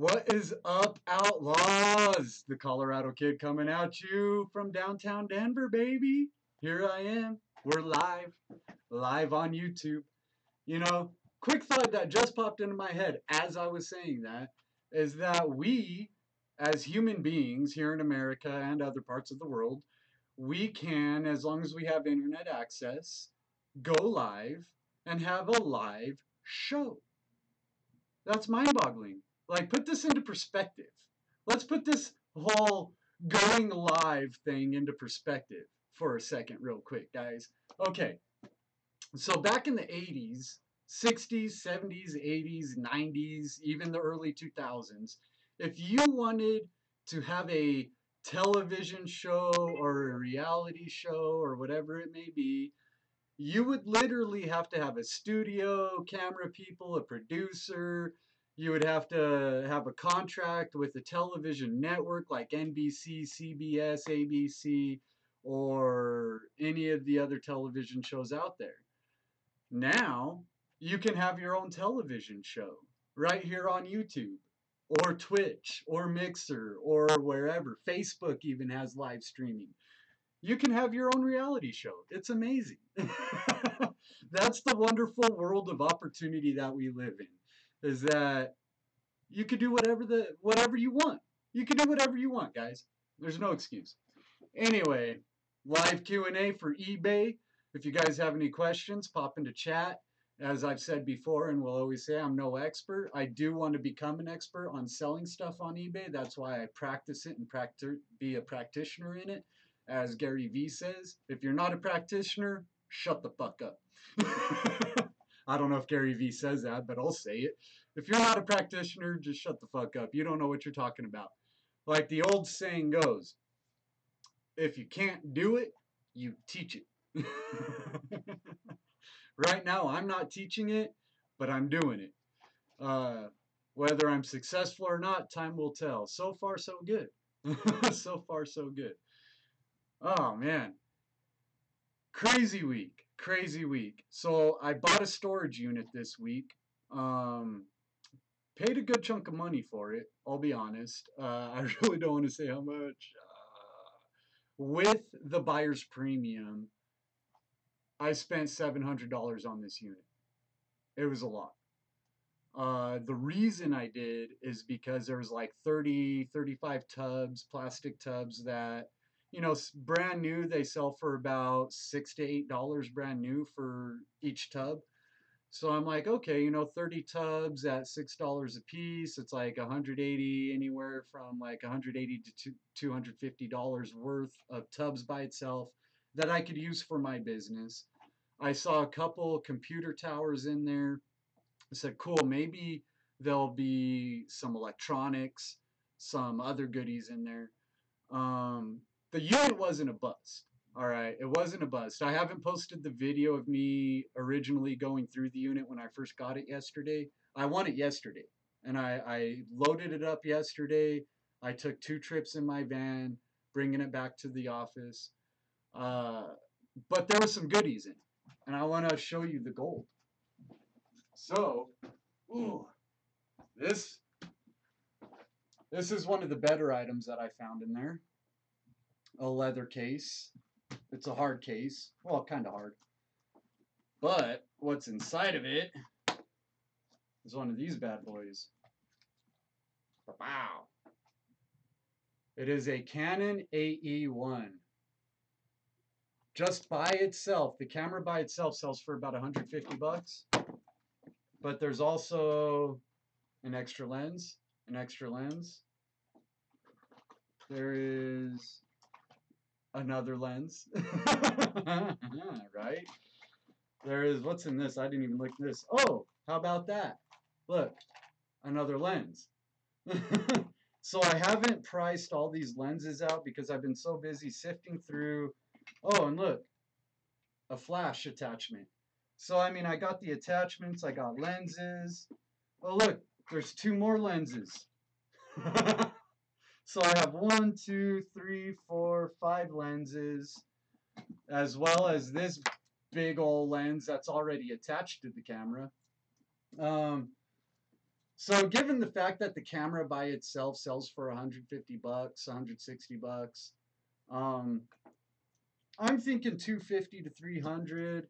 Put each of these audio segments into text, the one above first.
What is up, outlaws? The Colorado Kid coming at you from downtown Denver, baby. Here I am. We're live, live on YouTube. You know, quick thought that just popped into my head as I was saying that is that we, as human beings here in America and other parts of the world, we can, as long as we have internet access, go live and have a live show. That's mind boggling. Like, put this into perspective. Let's put this whole going live thing into perspective for a second, real quick, guys. Okay, so back in the 80s, 60s, 70s, 80s, 90s, even the early 2000s, if you wanted to have a television show or a reality show or whatever it may be, you would literally have to have a studio, camera people, a producer, you would have to have a contract with a television network like NBC, CBS, ABC, or any of the other television shows out there. Now, you can have your own television show right here on YouTube or Twitch or Mixer or wherever. Facebook even has live streaming. You can have your own reality show. It's amazing. That's the wonderful world of opportunity that we live in is that you could do whatever the whatever you want. You can do whatever you want, guys. There's no excuse. Anyway, live Q&A for eBay. If you guys have any questions, pop into chat. As I've said before and will always say, I'm no expert. I do want to become an expert on selling stuff on eBay. That's why I practice it and practice be a practitioner in it. As Gary Vee says, if you're not a practitioner, shut the fuck up. I don't know if Gary Vee says that, but I'll say it. If you're not a practitioner, just shut the fuck up. You don't know what you're talking about. Like the old saying goes, if you can't do it, you teach it. right now, I'm not teaching it, but I'm doing it. Uh, whether I'm successful or not, time will tell. So far, so good. so far, so good. Oh, man. Crazy week crazy week. So I bought a storage unit this week. Um, paid a good chunk of money for it. I'll be honest. Uh, I really don't want to say how much. Uh, with the buyer's premium, I spent $700 on this unit. It was a lot. Uh, the reason I did is because there was like 30, 35 tubs, plastic tubs that you know, brand new, they sell for about six to eight dollars brand new for each tub. So I'm like, okay, you know, 30 tubs at six dollars a piece. It's like 180, anywhere from like 180 to 250 dollars worth of tubs by itself that I could use for my business. I saw a couple computer towers in there. I said, cool, maybe there'll be some electronics, some other goodies in there. Um, the unit wasn't a bust. All right, it wasn't a bust. I haven't posted the video of me originally going through the unit when I first got it yesterday. I won it yesterday, and I, I loaded it up yesterday. I took two trips in my van, bringing it back to the office. Uh, but there was some goodies in it, and I want to show you the gold. So, ooh, this this is one of the better items that I found in there a leather case. It's a hard case. Well, kind of hard. But what's inside of it is one of these bad boys. Wow. It is a Canon AE1. Just by itself, the camera by itself sells for about 150 bucks. But there's also an extra lens, an extra lens. There is another lens. right? There is, what's in this? I didn't even look at this. Oh, how about that? Look, another lens. so I haven't priced all these lenses out because I've been so busy sifting through. Oh, and look, a flash attachment. So, I mean, I got the attachments, I got lenses. Oh, look, there's two more lenses. So I have one, two, three, four, five lenses, as well as this big old lens that's already attached to the camera. Um, So given the fact that the camera by itself sells for 150 bucks, 160 bucks, um, I'm thinking 250 to 300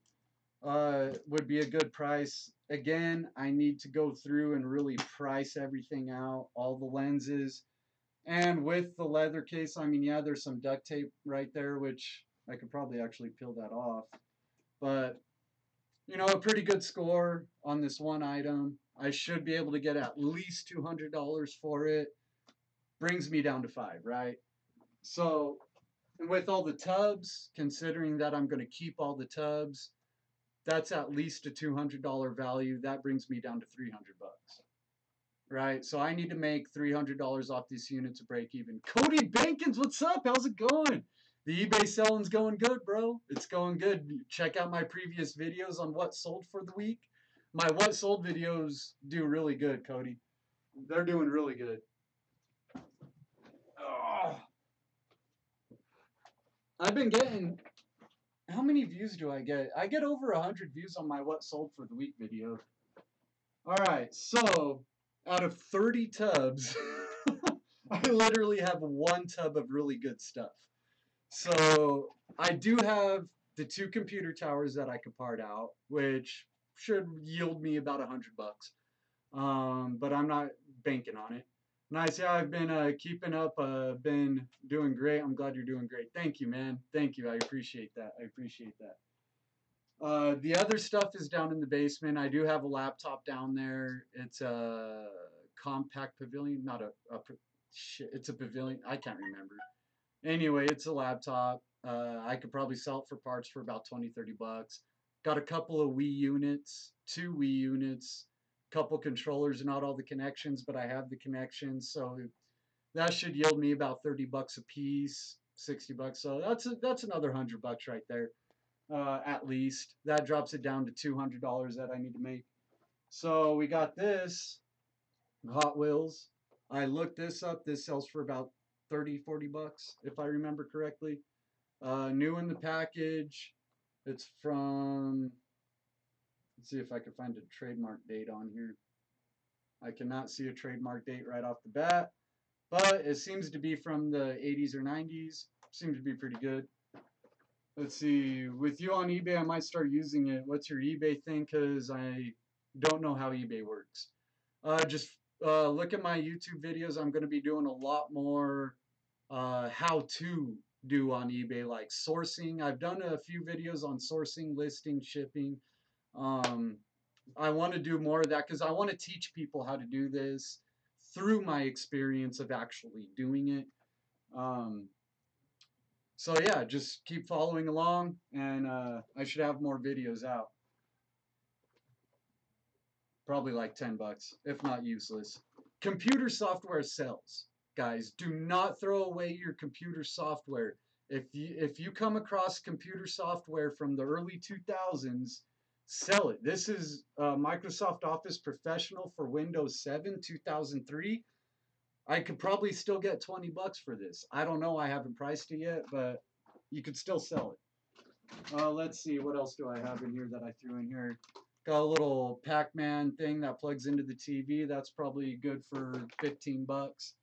uh, would be a good price. Again, I need to go through and really price everything out, all the lenses. And with the leather case, I mean, yeah, there's some duct tape right there, which I could probably actually peel that off. But, you know, a pretty good score on this one item. I should be able to get at least $200 for it. Brings me down to five, right? So, with all the tubs, considering that I'm going to keep all the tubs, that's at least a $200 value. That brings me down to 300 bucks. Right? So I need to make $300 off this unit to break even. Cody Bankins, what's up? How's it going? The eBay selling's going good, bro. It's going good. Check out my previous videos on what sold for the week my what sold videos do really good, Cody. They're doing really good. Oh. I've been getting how many views do I get? I get over a hundred views on my what sold for the week video. All right, so out of 30 tubs, I literally have one tub of really good stuff. So I do have the two computer towers that I could part out, which should yield me about a hundred bucks. Um, but I'm not banking on it. Nice. Yeah, I've been uh, keeping up. Uh, been doing great. I'm glad you're doing great. Thank you, man. Thank you. I appreciate that. I appreciate that. Uh, the other stuff is down in the basement. I do have a laptop down there. It's a Compaq Pavilion, not a, a it's a pavilion. I can't remember. Anyway, it's a laptop. Uh, I could probably sell it for parts for about 20, 30 bucks. Got a couple of Wii units, two Wii units, couple controllers, not all the connections, but I have the connections, so that should yield me about 30 bucks a piece, 60 bucks. So that's a, that's another 100 bucks right there, uh, at least. That drops it down to $200 that I need to make. So we got this Hot Wheels. I looked this up. This sells for about 30, 40 bucks, if I remember correctly. Uh, new in the package. It's from, let's see if I can find a trademark date on here. I cannot see a trademark date right off the bat, but it seems to be from the 80s or 90s. Seems to be pretty good. Let's see, with you on eBay, I might start using it. What's your eBay thing? Because I don't know how eBay works. Uh, just uh, look at my YouTube videos. I'm going to be doing a lot more uh, how-to do on eBay, like sourcing. I've done a few videos on sourcing, listing, shipping. Um, I want to do more of that because I want to teach people how to do this through my experience of actually doing it. Um, so yeah, just keep following along, and uh, I should have more videos out. Probably like 10 bucks, if not useless. Computer software sells guys. Do not throw away your computer software. If you if you come across computer software from the early 2000s, sell it. This is uh, Microsoft Office Professional for Windows 7 2003. I could probably still get 20 bucks for this. I don't know. I haven't priced it yet, but you could still sell it. Uh, let's see. What else do I have in here that I threw in here? Got a little Pac-Man thing that plugs into the TV. That's probably good for 15 bucks.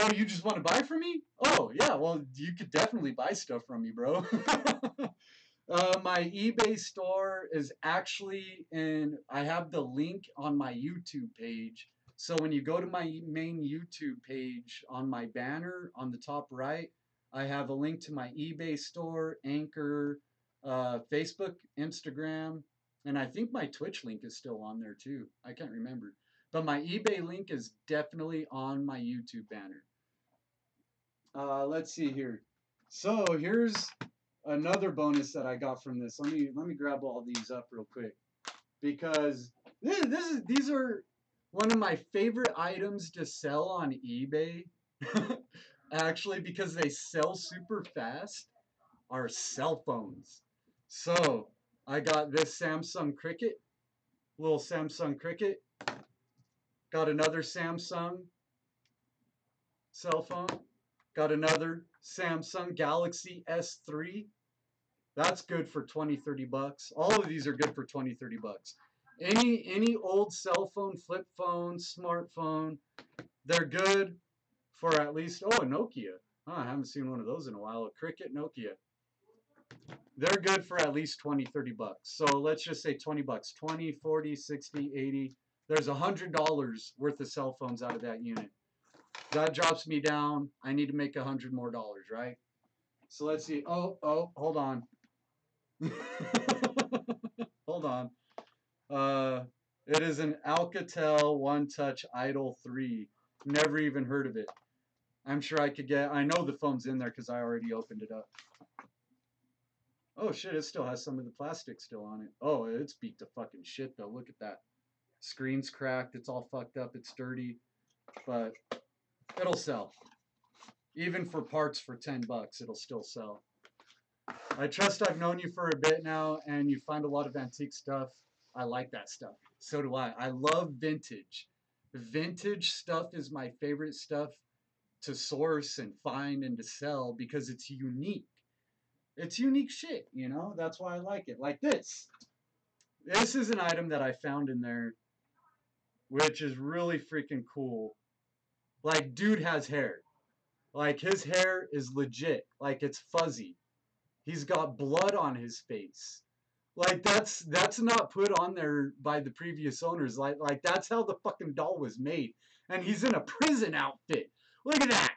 Oh, you just want to buy from me? Oh, yeah. Well, you could definitely buy stuff from me, bro. uh, my eBay store is actually in, I have the link on my YouTube page. So when you go to my main YouTube page on my banner on the top right, I have a link to my eBay store, Anchor, uh, Facebook, Instagram, and I think my Twitch link is still on there too. I can't remember. But my eBay link is definitely on my YouTube banner. Uh, let's see here. So here's another bonus that I got from this. Let me let me grab all these up real quick because this, this is these are one of my favorite items to sell on eBay. Actually, because they sell super fast, are cell phones. So I got this Samsung Cricket, little Samsung Cricket. Got another Samsung cell phone. Got another Samsung Galaxy S3. That's good for 20, 30 bucks. All of these are good for 20, 30 bucks. Any any old cell phone, flip phone, smartphone, they're good for at least oh a Nokia. Oh, I haven't seen one of those in a while. A Cricket Nokia. They're good for at least 20, 30 bucks. So let's just say 20 bucks. 20, 40, 60, 80. There's $100 worth of cell phones out of that unit. That drops me down. I need to make a 100 more dollars, right? So let's see. Oh, oh, hold on. hold on. Uh, it is an Alcatel One Touch Idol 3. Never even heard of it. I'm sure I could get, I know the phone's in there because I already opened it up. Oh shit, it still has some of the plastic still on it. Oh, it's beat to fucking shit though. Look at that. Screen's cracked, it's all fucked up, it's dirty. But it'll sell. Even for parts for 10 bucks, it'll still sell. I trust I've known you for a bit now and you find a lot of antique stuff. I like that stuff. So do I. I love vintage. Vintage stuff is my favorite stuff to source and find and to sell because it's unique. It's unique shit, you know? That's why I like it. Like this. This is an item that I found in there, which is really freaking cool. Like, dude has hair. Like, his hair is legit. Like, it's fuzzy. He's got blood on his face. Like that's that's not put on there by the previous owners. Like like that's how the fucking doll was made. And he's in a prison outfit. Look at that.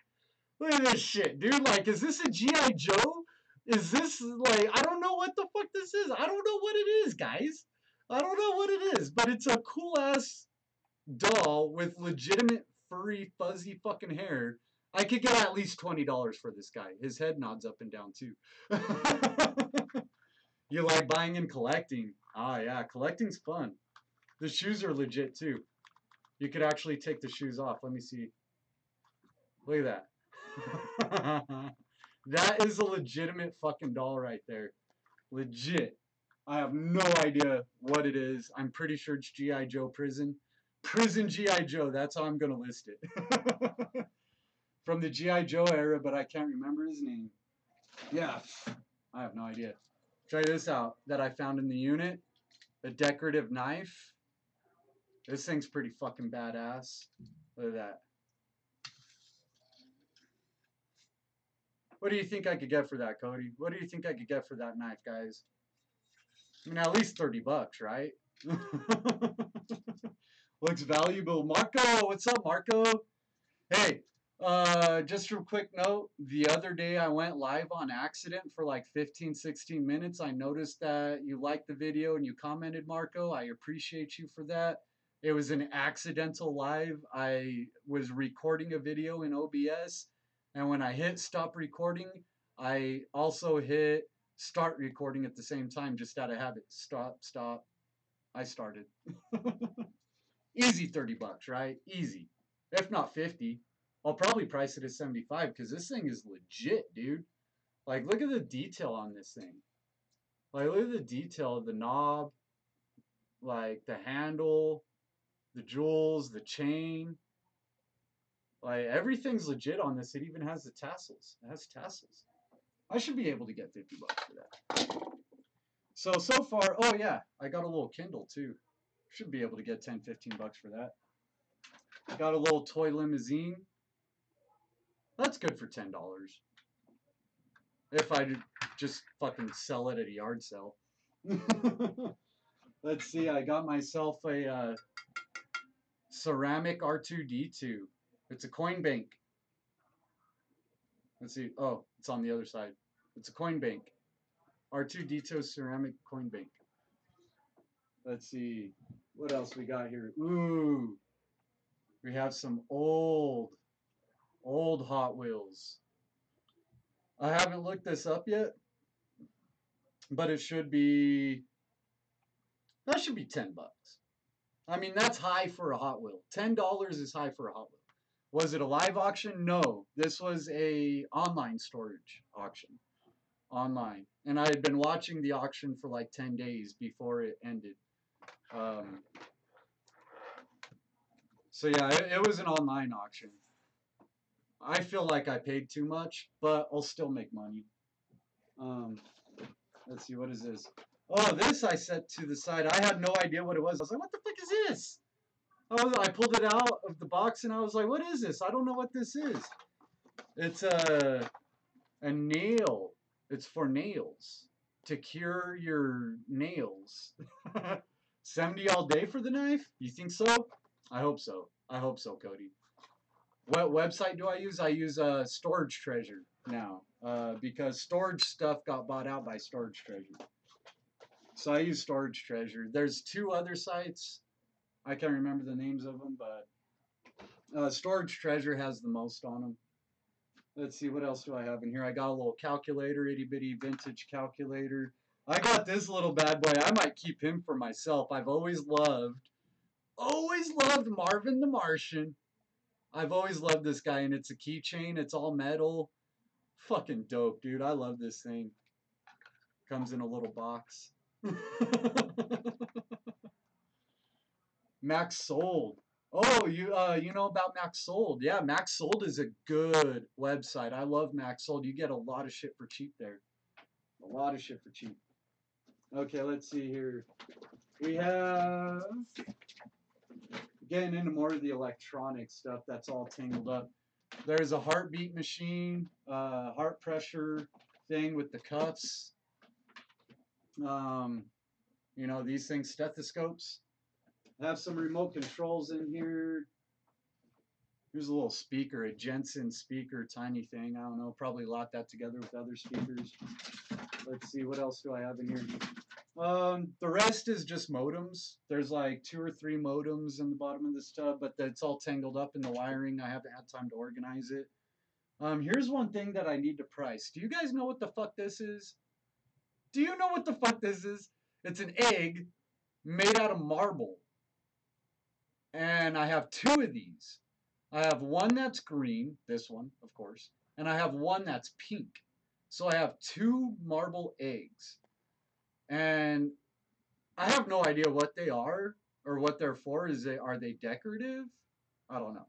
Look at this shit, dude. Like, is this a G.I. Joe? Is this like I don't know what the fuck this is. I don't know what it is, guys. I don't know what it is, but it's a cool ass doll with legitimate furry fuzzy fucking hair. I could get at least twenty dollars for this guy. His head nods up and down too. you like buying and collecting? Ah, yeah, collecting's fun. The shoes are legit too. You could actually take the shoes off. Let me see. Look at that. that is a legitimate fucking doll right there. Legit. I have no idea what it is. I'm pretty sure it's G.I. Joe Prison. Prison G.I. Joe. That's how I'm going to list it. From the G.I. Joe era, but I can't remember his name. Yeah. I have no idea. Try this out that I found in the unit. A decorative knife. This thing's pretty fucking badass. Look at that. What do you think I could get for that, Cody? What do you think I could get for that knife, guys? I mean, at least 30 bucks, right? Looks valuable. Marco, what's up, Marco? Hey, uh, just a quick note. The other day I went live on accident for like 15, 16 minutes. I noticed that you liked the video and you commented, Marco. I appreciate you for that. It was an accidental live. I was recording a video in OBS and when I hit stop recording, I also hit start recording at the same time, just out of habit. Stop, stop. I started. Easy 30 bucks, right? Easy. If not 50. I'll probably price it at 75 because this thing is legit, dude. Like, look at the detail on this thing. Like, look at the detail of the knob, like the handle, the jewels, the chain. Like everything's legit on this. It even has the tassels. It has tassels. I should be able to get 50 bucks for that. So, so far, oh yeah, I got a little Kindle too. Should be able to get 10, 15 bucks for that. Got a little toy limousine. That's good for $10. If I just fucking sell it at a yard sale. Let's see, I got myself a uh, ceramic R2-D2. It's a coin bank. Let's see. Oh, it's on the other side. It's a coin bank. R2D2 ceramic coin bank. Let's see. What else we got here? Ooh. We have some old, old Hot Wheels. I haven't looked this up yet, but it should be, that should be 10 bucks. I mean, that's high for a Hot Wheel. $10 is high for a Hot Wheel. Was it a live auction? No. This was a online storage auction. Online. And I had been watching the auction for like 10 days before it ended. Um, so yeah, it, it was an online auction. I feel like I paid too much, but I'll still make money. Um, let's see, what is this? Oh, this I set to the side. I had no idea what it was. I was like, what the fuck is this? Oh, I pulled it out of the box and I was like, what is this? I don't know what this is. It's a, a nail. It's for nails. To cure your nails. 70 all day for the knife? You think so? I hope so. I hope so, Cody. What website do I use? I use uh, Storage Treasure now uh, because storage stuff got bought out by Storage Treasure. So I use Storage Treasure. There's two other sites. I can't remember the names of them, but uh, Storage Treasure has the most on them. Let's see, what else do I have in here? I got a little calculator, itty bitty vintage calculator. I got this little bad boy. I might keep him for myself. I've always loved, always loved Marvin the Martian. I've always loved this guy, and it's a keychain. It's all metal. Fucking dope, dude. I love this thing. Comes in a little box. MaxSold. Oh, you uh, you know about MaxSold? Yeah, MaxSold is a good website. I love MaxSold. You get a lot of shit for cheap there. A lot of shit for cheap. Okay, let's see here. We have getting into more of the electronic stuff that's all tangled up. There's a heartbeat machine, uh, heart pressure thing with the cuffs. Um, you know, these things, stethoscopes. Have some remote controls in here. Here's a little speaker, a Jensen speaker, tiny thing. I don't know, probably lock that together with other speakers. Let's see, what else do I have in here? Um, the rest is just modems. There's like two or three modems in the bottom of this tub, but it's all tangled up in the wiring. I haven't had time to organize it. Um, here's one thing that I need to price. Do you guys know what the fuck this is? Do you know what the fuck this is? It's an egg made out of marble. And I have two of these. I have one that's green, this one, of course, and I have one that's pink. So I have two marble eggs. And I have no idea what they are or what they're for. Is they are they decorative? I don't know.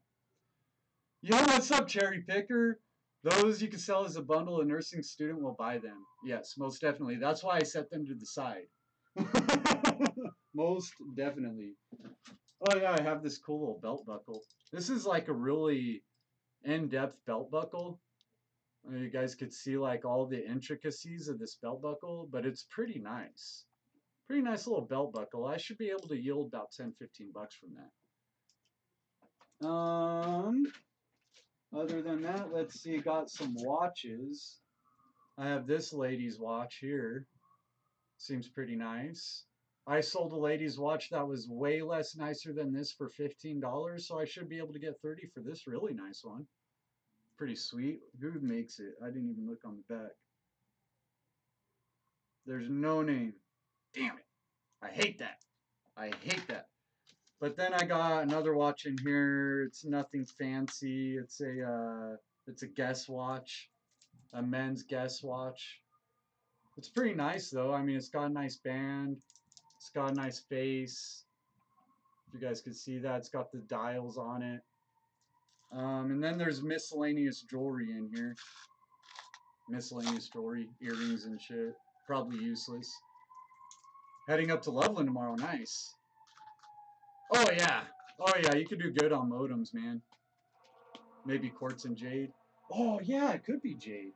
Yo, what's up, cherry picker? Those you can sell as a bundle. A nursing student will buy them. Yes, most definitely. That's why I set them to the side. most definitely. Oh yeah, I have this cool little belt buckle. This is like a really in-depth belt buckle. You guys could see like all the intricacies of this belt buckle, but it's pretty nice. Pretty nice little belt buckle. I should be able to yield about 10, 15 bucks from that. Um, other than that, let's see, got some watches. I have this lady's watch here. Seems pretty nice. I sold a lady's watch that was way less nicer than this for $15, so I should be able to get 30 for this really nice one pretty sweet. Who makes it? I didn't even look on the back. There's no name. Damn it. I hate that. I hate that. But then I got another watch in here. It's nothing fancy. It's a uh, it's a Guess watch, a men's Guess watch. It's pretty nice though. I mean, it's got a nice band. It's got a nice face. If you guys can see that, it's got the dials on it. Um, and then there's miscellaneous jewelry in here. Miscellaneous jewelry, earrings and shit. Probably useless. Heading up to Loveland tomorrow. Nice. Oh, yeah. Oh, yeah. You could do good on modems, man. Maybe quartz and jade. Oh, yeah. It could be jade.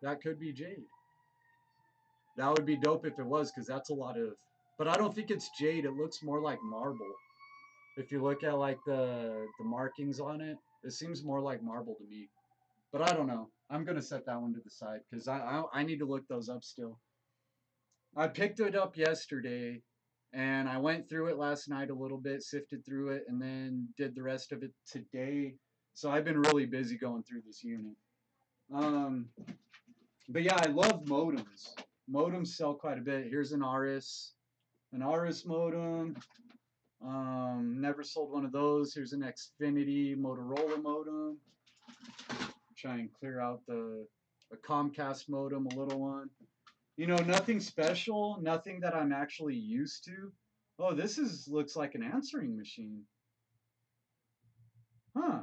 That could be jade. That would be dope if it was, because that's a lot of... But I don't think it's jade. It looks more like marble. If you look at like the the markings on it, it seems more like marble to me. But I don't know. I'm gonna set that one to the side because I, I I need to look those up still. I picked it up yesterday, and I went through it last night a little bit, sifted through it, and then did the rest of it today. So I've been really busy going through this unit. Um, but yeah, I love modems. Modems sell quite a bit. Here's an Arris, an Arris modem. Um, never sold one of those. Here's an Xfinity Motorola modem. Try and clear out the, the Comcast modem, a little one. You know, nothing special, nothing that I'm actually used to. Oh, this is looks like an answering machine. Huh.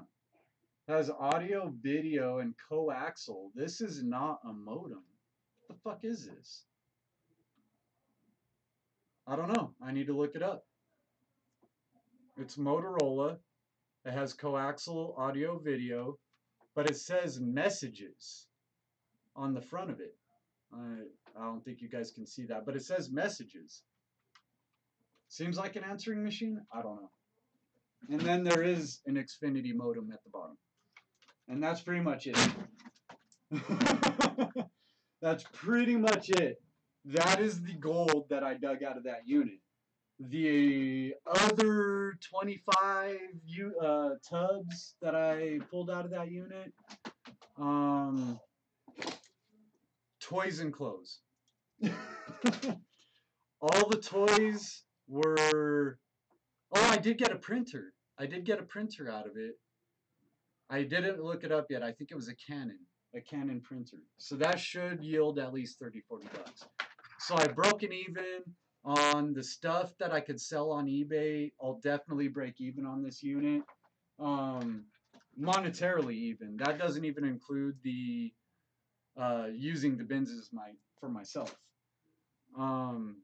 Has audio, video, and coaxial. This is not a modem. What the fuck is this? I don't know. I need to look it up. It's Motorola. It has coaxial audio video, but it says messages on the front of it. I, I don't think you guys can see that, but it says messages. Seems like an answering machine? I don't know. And then there is an Xfinity modem at the bottom. And that's pretty much it. that's pretty much it. That is the gold that I dug out of that unit. The other 25 u- uh, tubs that I pulled out of that unit, um, toys and clothes. All the toys were. Oh, I did get a printer. I did get a printer out of it. I didn't look it up yet. I think it was a Canon, a Canon printer. So that should yield at least 30, 40 bucks. So I broke an even on the stuff that I could sell on eBay. I'll definitely break even on this unit. Um, monetarily even. That doesn't even include the uh, using the bins as my for myself. Um,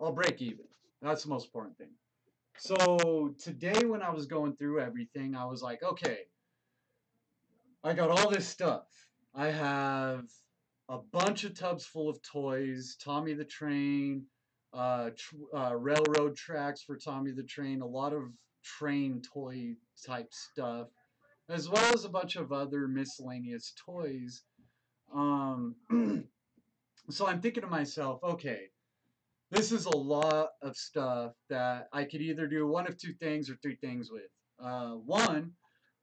I'll break even. That's the most important thing. So today when I was going through everything, I was like, okay, I got all this stuff. I have a bunch of tubs full of toys, Tommy the Train, uh, tr- uh, railroad tracks for Tommy the Train, a lot of train toy type stuff, as well as a bunch of other miscellaneous toys. Um, so I'm thinking to myself, okay, this is a lot of stuff that I could either do one of two things or three things with. Uh, one,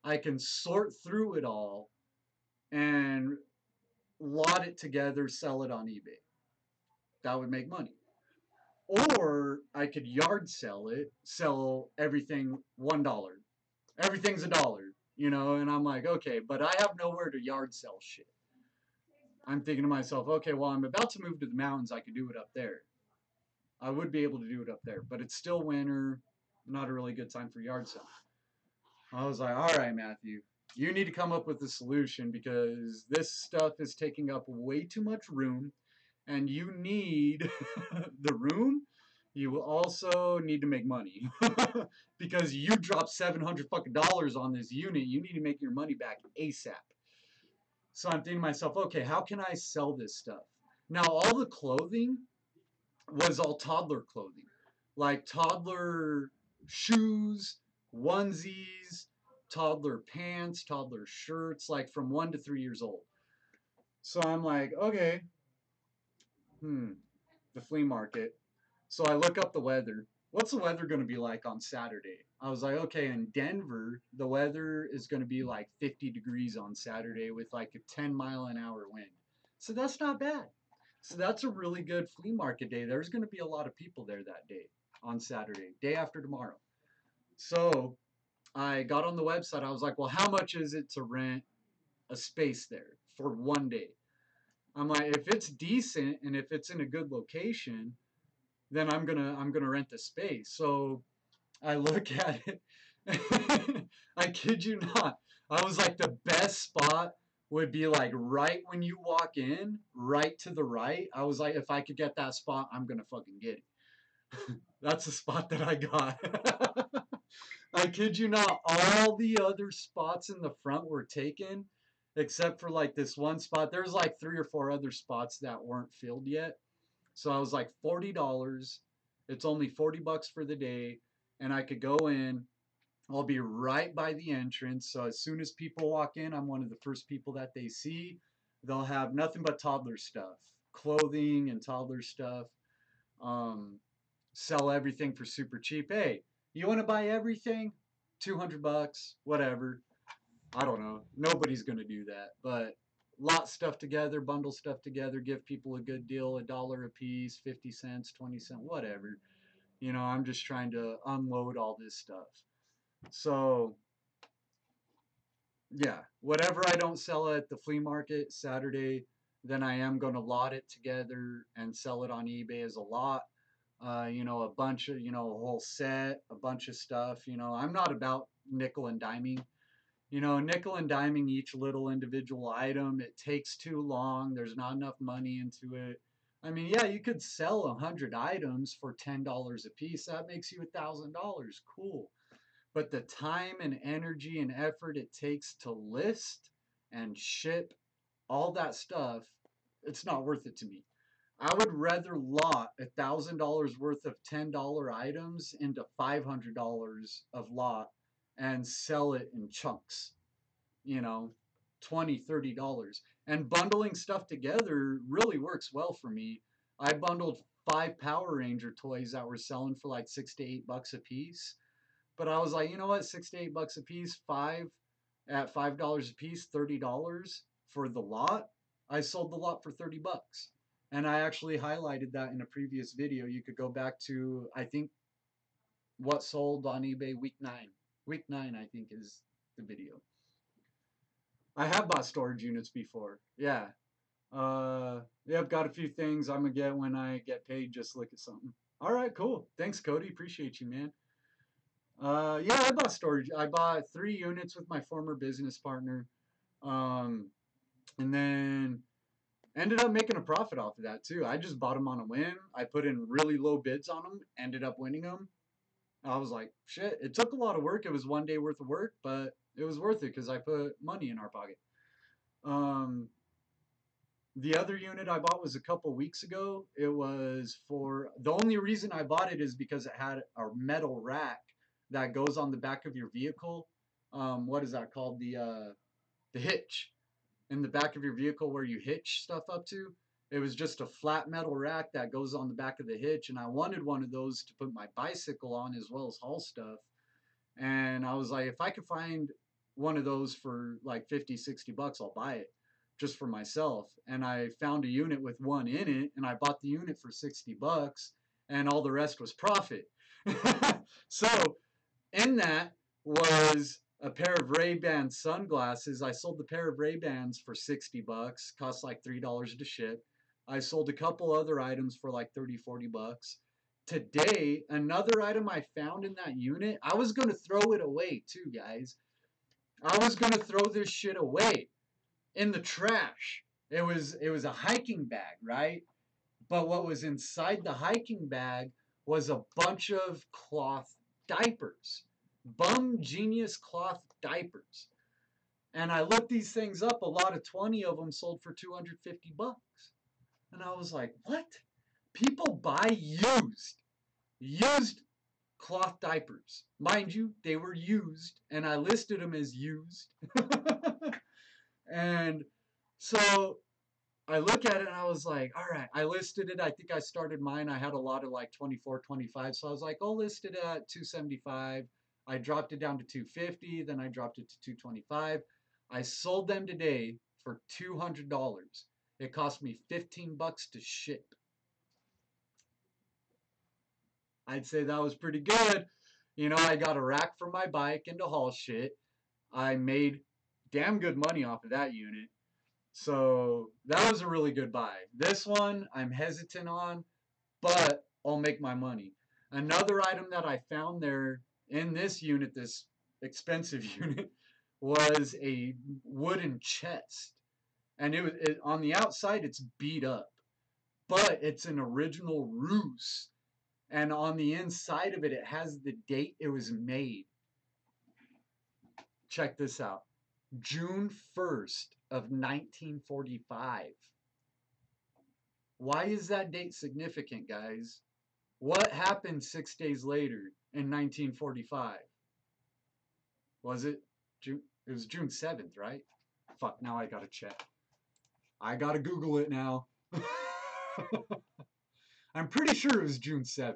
I can sort through it all and lot it together, sell it on eBay. That would make money. Or I could yard sell it, sell everything one dollar. Everything's a dollar, you know, and I'm like, okay, but I have nowhere to yard sell shit. I'm thinking to myself, okay, well, I'm about to move to the mountains. I could do it up there. I would be able to do it up there, but it's still winter. Not a really good time for yard sale. I was like, all right, Matthew, you need to come up with a solution because this stuff is taking up way too much room and you need the room. You will also need to make money because you dropped 700 fucking dollars on this unit. You need to make your money back ASAP. So I'm thinking to myself, okay, how can I sell this stuff? Now, all the clothing was all toddler clothing, like toddler shoes, onesies, toddler pants, toddler shirts, like from one to three years old. So I'm like, okay, hmm, the flea market. So I look up the weather. What's the weather going to be like on Saturday? I was like, okay, in Denver, the weather is going to be like 50 degrees on Saturday with like a 10 mile an hour wind. So that's not bad. So that's a really good flea market day. There's going to be a lot of people there that day on Saturday, day after tomorrow. So I got on the website. I was like, well, how much is it to rent a space there for one day? I'm like, if it's decent and if it's in a good location, then I'm gonna I'm gonna rent the space. So I look at it. I kid you not. I was like, the best spot would be like right when you walk in, right to the right. I was like, if I could get that spot, I'm gonna fucking get it. That's the spot that I got. I kid you not. All the other spots in the front were taken, except for like this one spot. There's like three or four other spots that weren't filled yet. So I was like forty dollars. It's only forty bucks for the day, and I could go in. I'll be right by the entrance. So as soon as people walk in, I'm one of the first people that they see. They'll have nothing but toddler stuff, clothing and toddler stuff. Um, sell everything for super cheap. Hey, you want to buy everything? 200 bucks, whatever. I don't know. Nobody's going to do that. But lot stuff together, bundle stuff together, give people a good deal, a dollar a piece, 50 cents, 20 cents, whatever. You know, I'm just trying to unload all this stuff. So, yeah, whatever I don't sell at the flea market Saturday, then I am going to lot it together and sell it on eBay as a lot. Uh, you know, a bunch of, you know, a whole set, a bunch of stuff. You know, I'm not about nickel and diming. You know, nickel and diming each little individual item, it takes too long. There's not enough money into it. I mean, yeah, you could sell a hundred items for ten dollars a piece. That makes you a thousand dollars. Cool. But the time and energy and effort it takes to list and ship all that stuff, it's not worth it to me. I would rather lot a thousand dollars worth of ten dollar items into five hundred dollars of lot and sell it in chunks. You know, 20 30 dollars. And bundling stuff together really works well for me. I bundled five power ranger toys that were selling for like six to eight bucks a piece. But i was like you know what? Six to eight bucks a piece five at five dollars a piece thirty dollars for the lot? I sold the lot for 30 bucks and i actually highlighted that in a previous video you could go back to i think what sold on ebay week nine week nine i think is the video I have bought storage units before. Yeah. Uh, yeah, I've got a few things I'm gonna get when I get paid. Just look at something. All right, cool. Thanks, Cody. Appreciate you, man. Uh, yeah, I bought storage. I bought three units with my former business partner, um, and then ended up making a profit off of that too. I just bought them on a whim. I put in really low bids on them, ended up winning them. I was like, shit. It took a lot of work. It was one day worth of work, but it was worth it because I put money in our pocket. Um, the other unit I bought was a couple weeks ago. It was for the only reason I bought it is because it had a metal rack that goes on the back of your vehicle. Um, what is that called? The uh, the hitch in the back of your vehicle where you hitch stuff up to. It was just a flat metal rack that goes on the back of the hitch, and I wanted one of those to put my bicycle on as well as haul stuff. And I was like, if I could find one of those for like 50, 60 bucks, I'll buy it just for myself. And I found a unit with one in it and I bought the unit for 60 bucks and all the rest was profit. so in that was a pair of Ray-Ban sunglasses. I sold the pair of Ray-Bans for 60 bucks, cost like $3 to ship. I sold a couple other items for like 30, 40 bucks. Today, another item I found in that unit, I was going to throw it away too, guys. I was gonna throw this shit away in the trash. It was it was a hiking bag, right? But what was inside the hiking bag was a bunch of cloth diapers. bumGenius cloth diapers. And I looked these things up, a lot of 20 of them sold for 250 bucks. And I was like, what? People buy used. Used cloth diapers. Mind you, they were used, and I listed them as used. and so I look at it and I was like, all right, I listed it. I think I started mine. I had a lot of like 24, 25. So I was like, I'll list it at 275. I dropped it down to 250. Then I dropped it to 225. I sold them today for $200. It cost me 15 bucks to ship. I'd say that was pretty good. You know, I got a rack for my bike and to haul shit. I made damn good money off of that unit. So that was a really good buy. This one I'm hesitant on, but I'll make my money. Another item that I found there in this unit, this expensive unit, was a wooden chest. And it was it, on the outside it's beat up, but it's an original Roos and on the inside of it, it has the date it was made. Check this out June 1st of 1945. Why is that date significant, guys? What happened six days later in 1945? Was it June? It was June 7th, right? Fuck, now I gotta check. I gotta Google it now. I'm pretty sure it was June 7th.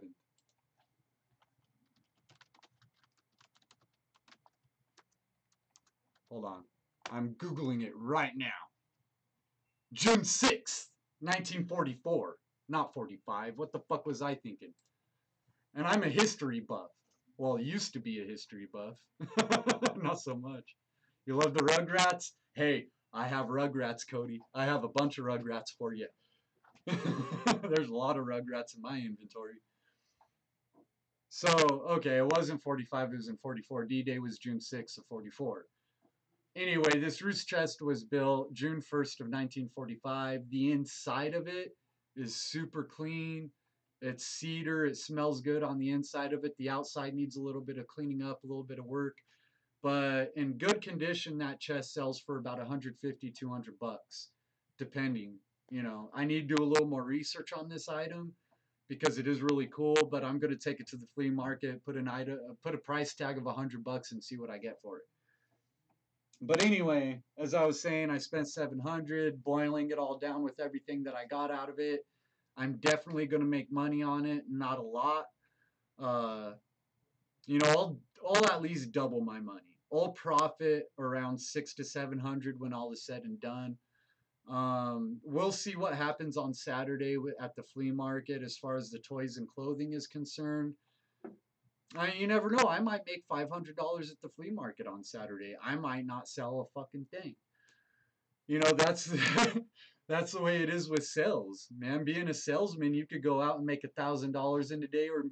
Hold on. I'm Googling it right now. June 6th, 1944. Not 45. What the fuck was I thinking? And I'm a history buff. Well, used to be a history buff. Not so much. You love the Rugrats? Hey, I have Rugrats, Cody. I have a bunch of Rugrats for you. There's a lot of Rugrats in my inventory. So, okay, it wasn't 45, it was in 44. D-Day was June 6th of 44. Anyway, this Roos chest was built June 1st of 1945. The inside of it is super clean. It's cedar. It smells good on the inside of it. The outside needs a little bit of cleaning up, a little bit of work. But in good condition, that chest sells for about 150, 200 bucks, depending. You know, I need to do a little more research on this item because it is really cool. But I'm going to take it to the flea market, put an item, put a price tag of 100 bucks, and see what I get for it. But anyway, as I was saying, I spent 700 boiling it all down with everything that I got out of it. I'm definitely going to make money on it, not a lot. Uh, you know, I'll, I'll at least double my money. I'll profit around six to 700 when all is said and done. Um, we'll see what happens on Saturday at the flea market as far as the toys and clothing is concerned. I, you never know. I might make $500 at the flea market on Saturday. I might not sell a fucking thing. You know, that's that's the way it is with sales, man. Being a salesman, you could go out and make a thousand dollars in a day or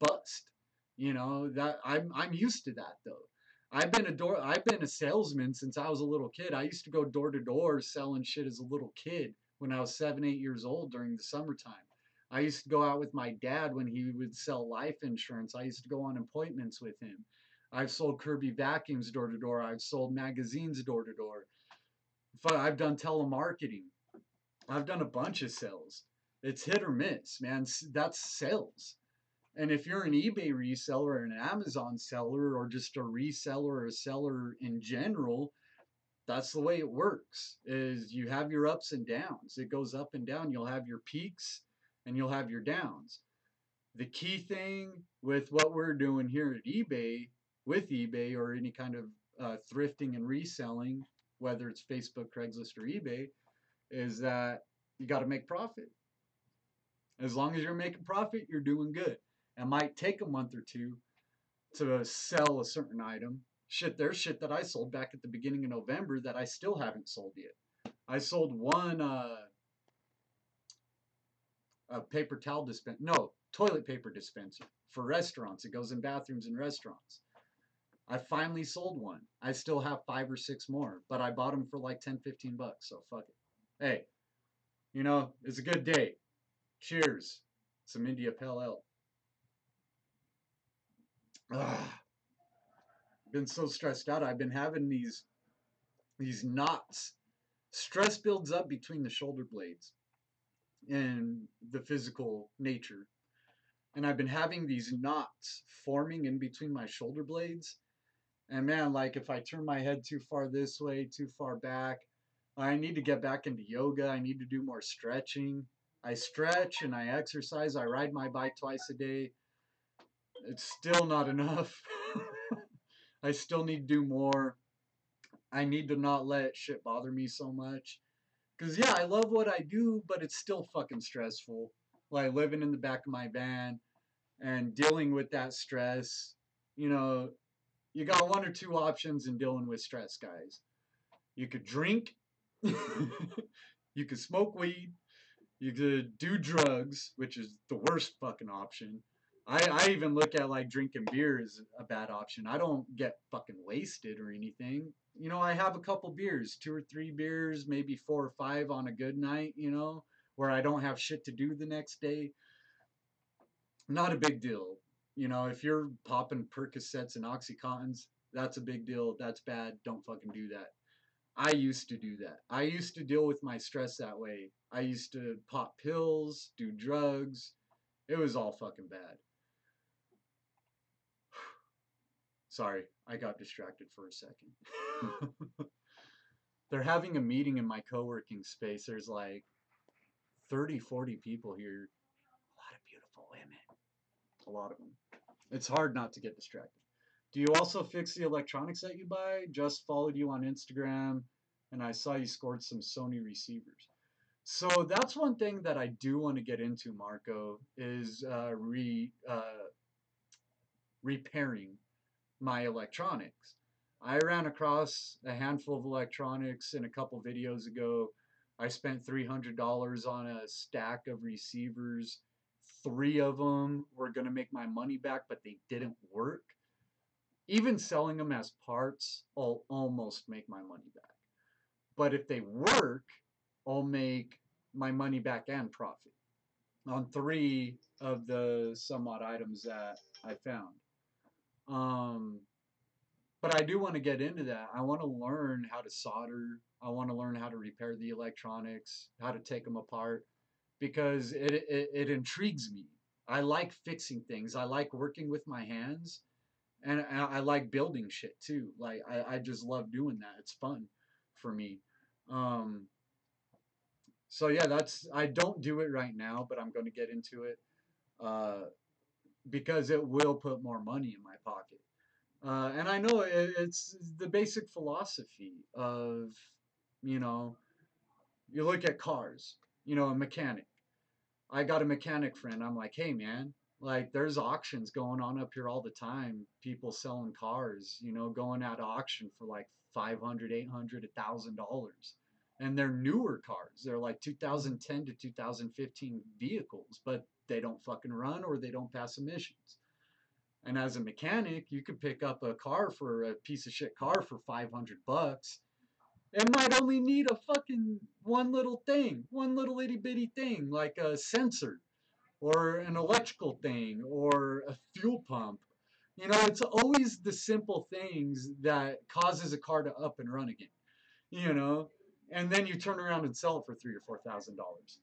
bust. You know that I'm I'm used to that though. I've been a door I've been a salesman since I was a little kid. I used to go door to door selling shit as a little kid when I was seven, eight years old during the summertime. I used to go out with my dad when he would sell life insurance. I used to go on appointments with him. I've sold Kirby vacuums door to door. I've sold magazines door to door. I've done telemarketing. I've done a bunch of sales. It's hit or miss, man. That's sales. And if you're an eBay reseller or an Amazon seller or just a reseller or a seller in general, that's the way it works. Is you have your ups and downs. It goes up and down. You'll have your peaks and you'll have your downs. The key thing with what we're doing here at eBay, with eBay or any kind of uh, thrifting and reselling, whether it's Facebook, Craigslist, or eBay, is that you got to make profit. As long as you're making profit, you're doing good. It might take a month or two to sell a certain item. Shit, there's shit that I sold back at the beginning of November that I still haven't sold yet. I sold one uh, a paper towel dispenser. No, toilet paper dispenser for restaurants. It goes in bathrooms and restaurants. I finally sold one. I still have five or six more, but I bought them for like 10, 15 bucks. So fuck it. Hey, you know, it's a good day. Cheers. Some India Pale Ale. Ugh. Been so stressed out. I've been having these these knots. Stress builds up between the shoulder blades and the physical nature. And I've been having these knots forming in between my shoulder blades. And man, like if I turn my head too far this way, too far back, I need to get back into yoga. I need to do more stretching. I stretch and I exercise. I ride my bike twice a day. It's still not enough. I still need to do more. I need to not let shit bother me so much. Cause yeah, I love what I do, but it's still fucking stressful. Like living in the back of my van and dealing with that stress. You know, you got one or two options in dealing with stress, guys. You could drink, you could smoke weed, you could do drugs, which is the worst fucking option. I, I even look at like drinking beer as a bad option. I don't get fucking wasted or anything you know, I have a couple beers, two or three beers, maybe four or five on a good night, you know, where I don't have shit to do the next day. Not a big deal. You know, if you're popping Percocets and Oxycontins, that's a big deal. That's bad. Don't fucking do that. I used to do that. I used to deal with my stress that way. I used to pop pills, do drugs. It was all fucking bad. Sorry, I got distracted for a second. They're having a meeting in my co-working space. There's like 30, 40 people here. A lot of beautiful women. A lot of them. It's hard not to get distracted. Do you also fix the electronics that you buy? Just followed you on Instagram and I saw you scored some Sony receivers. So that's one thing that I do want to get into, Marco, is uh, re uh, repairing my electronics. I ran across a handful of electronics in a couple videos ago. I spent $300 on a stack of receivers. Three of them were going to make my money back, but they didn't work. Even selling them as parts, I'll almost make my money back. But if they work, I'll make my money back and profit. on three of the somewhat items that I found. Um, but I do want to get into that. I want to learn how to solder. I want to learn how to repair the electronics, how to take them apart, because it, it, it intrigues me. I like fixing things. I like working with my hands, and I, I like building shit too. Like I, I just love doing that. It's fun for me. Um, so yeah, that's I don't do it right now, but I'm going to get into it uh, because it will put more money in my pocket. Uh, and I know it, it's the basic philosophy of, you know, you look at cars, you know, a mechanic. I got a mechanic friend. I'm like, hey, man, like there's auctions going on up here all the time. People selling cars, you know, going at auction for like 500, 800, $1,000. And they're newer cars. They're like 2010 to 2015 vehicles, but they don't fucking run or they don't pass emissions. And as a mechanic, you could pick up a car for a piece of shit car for 500 bucks. It might only need a fucking one little thing, one little itty bitty thing, like a sensor or an electrical thing or a fuel pump. You know, it's always the simple things that causes a car to up and run again. You know, and then you turn around and sell it for three or four thousand dollars.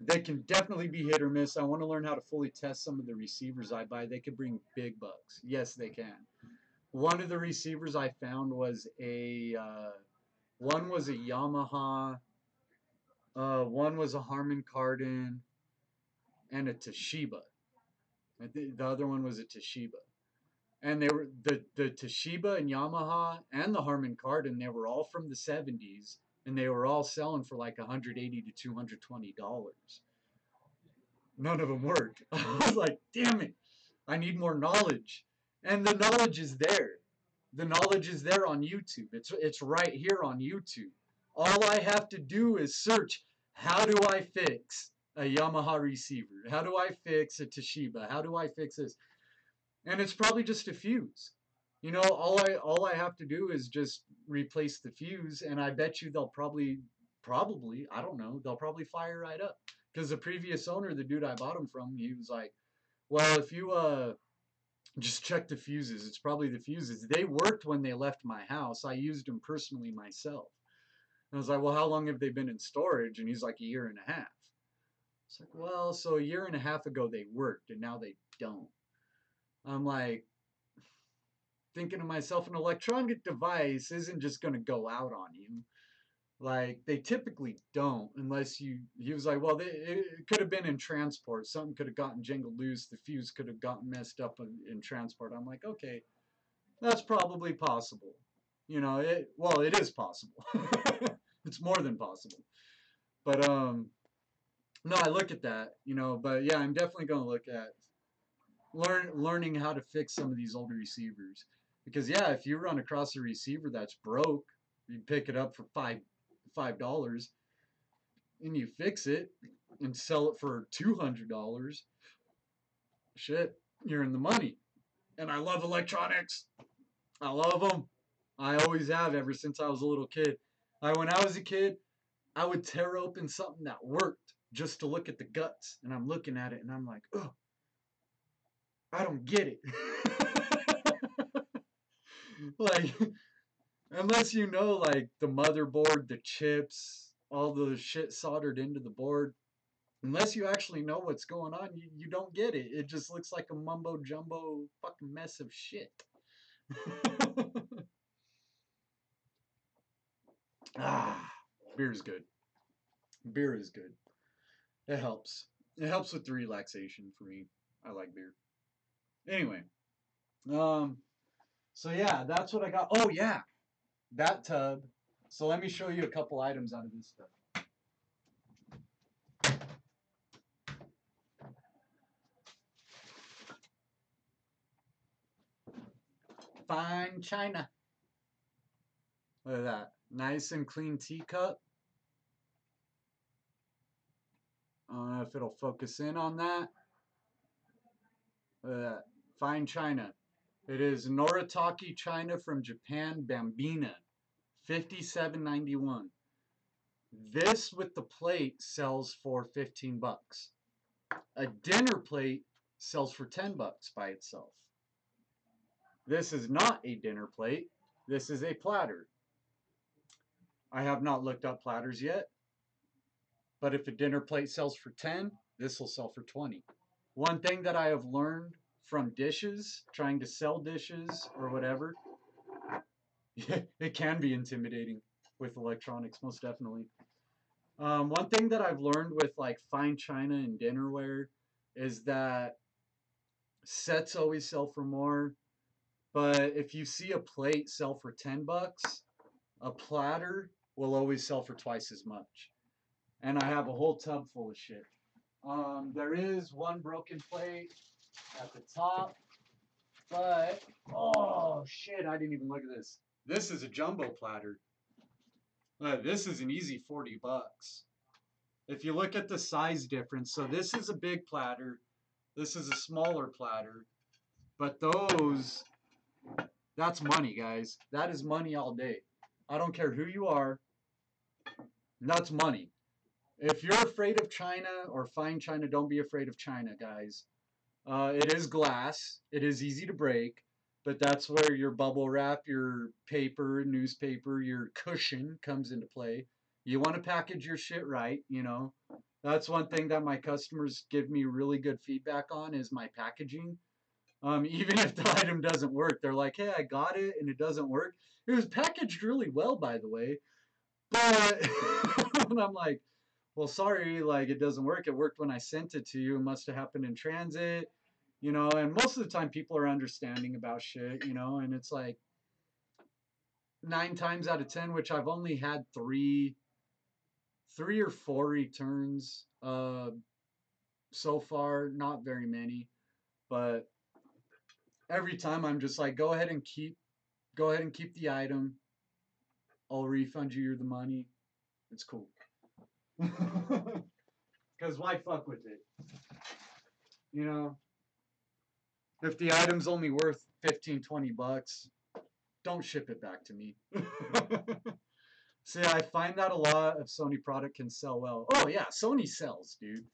They can definitely be hit or miss. I want to learn how to fully test some of the receivers I buy. They could bring big bucks. Yes, they can. One of the receivers I found was a uh, one was a Yamaha, uh, one was a Harman Kardon, and a Toshiba. The other one was a Toshiba. And they were the, the Toshiba and Yamaha and the Harman Kardon, they were all from the 70s and they were all selling for like 180 to 220 dollars. None of them worked. I was like, damn it, I need more knowledge, and the knowledge is there. The knowledge is there on YouTube. It's it's right here on YouTube. All I have to do is search. How do I fix a Yamaha receiver? How do I fix a Toshiba? How do I fix this? And it's probably just a fuse. You know, all I all I have to do is just replace the fuse, and I bet you they'll probably probably I don't know they'll probably fire right up because the previous owner, the dude I bought them from, he was like, well, if you uh just check the fuses, it's probably the fuses. They worked when they left my house. I used them personally myself. And I was like, well, how long have they been in storage? And he's like, a year and a half. It's like, well, so a year and a half ago they worked, and now they don't. I'm like, thinking to myself, an electronic device isn't just going to go out on you. Like they typically don't, unless you. He was like, well, they, it could have been in transport. Something could have gotten jangled loose. The fuse could have gotten messed up in, in transport. I'm like, okay, that's probably possible. You know, it. Well, it is possible. it's more than possible. But um, no, I look at that. You know, but yeah, I'm definitely going to look at learn learning how to fix some of these older receivers because yeah, if you run across a receiver that's broke, you pick it up for five five dollars, and you fix it and sell it for two hundred dollars. Shit, you're in the money. And I love electronics. I love them. I always have ever since I was a little kid. I when I was a kid, I would tear open something that worked just to look at the guts, and I'm looking at it and I'm like, oh, I don't get it. like unless you know like the motherboard, the chips, all the shit soldered into the board, unless you actually know what's going on, you, you don't get it. It just looks like a mumbo jumbo fucking mess of shit. ah, beer is good. Beer is good. It helps. It helps with the relaxation for me. I like beer. Anyway, um, so yeah, that's what I got. Oh yeah, that tub. So let me show you a couple items out of this stuff. Fine china. Look at that. Nice and clean teacup. I don't know if it'll focus in on that. Look at that. Fine china. It is Noritake China from Japan, Bambina, 57.91. This with the plate sells for 15 bucks. A dinner plate sells for 10 bucks by itself. This is not a dinner plate. This is a platter. I have not looked up platters yet. But if a dinner plate sells for 10, this will sell for 20. One thing that I have learned from dishes, trying to sell dishes or whatever, it can be intimidating with electronics, most definitely. Um, one thing that I've learned with like fine china and dinnerware is that sets always sell for more, but if you see a plate sell for 10 bucks, a platter will always sell for twice as much. And I have a whole tub full of shit. Um, there is one broken plate at the top, but oh shit, I didn't even look at this. This is a jumbo platter. Uh, this is an easy 40 bucks. If you look at the size difference, so this is a big platter, this is a smaller platter, but those, that's money, guys. That is money all day. I don't care who you are, that's money. If you're afraid of China or fine China, don't be afraid of China, guys. Uh, it is glass. It is easy to break but that's where your bubble wrap, your paper, newspaper, your cushion comes into play. You want to package your shit right, you know. That's one thing that my customers give me really good feedback on is my packaging. Um, even if the item doesn't work, they're like, "Hey, I got it and it doesn't work." It was packaged really well, by the way, but I'm like, "Well, sorry, like it doesn't work. It worked when I sent it to you. It must have happened in transit." You know, and most of the time people are understanding about shit, you know, and it's like nine times out of ten, which I've only had three, three or four returns uh, so far, not very many, but every time I'm just like, go ahead and keep, go ahead and keep the item. I'll refund you the money. It's cool. Because why fuck with it? You know? If the item's only worth 15, 20 bucks, don't ship it back to me. See, I find that a lot of Sony product can sell well. Oh yeah, Sony sells, dude.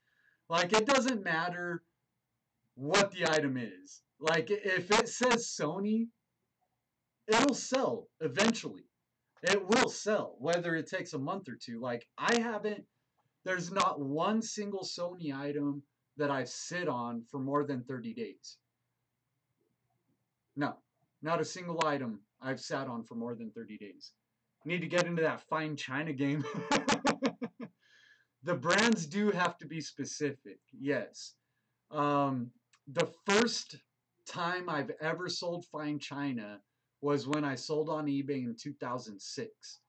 Like it doesn't matter what the item is. Like if it says Sony, it'll sell eventually. It will sell, whether it takes a month or two. Like I haven't there's not one single Sony item that I've sit on for more than 30 days. No, not a single item I've sat on for more than 30 days. Need to get into that fine China game. the brands do have to be specific, yes. Um, the first time I've ever sold fine China was when I sold on eBay in 2006.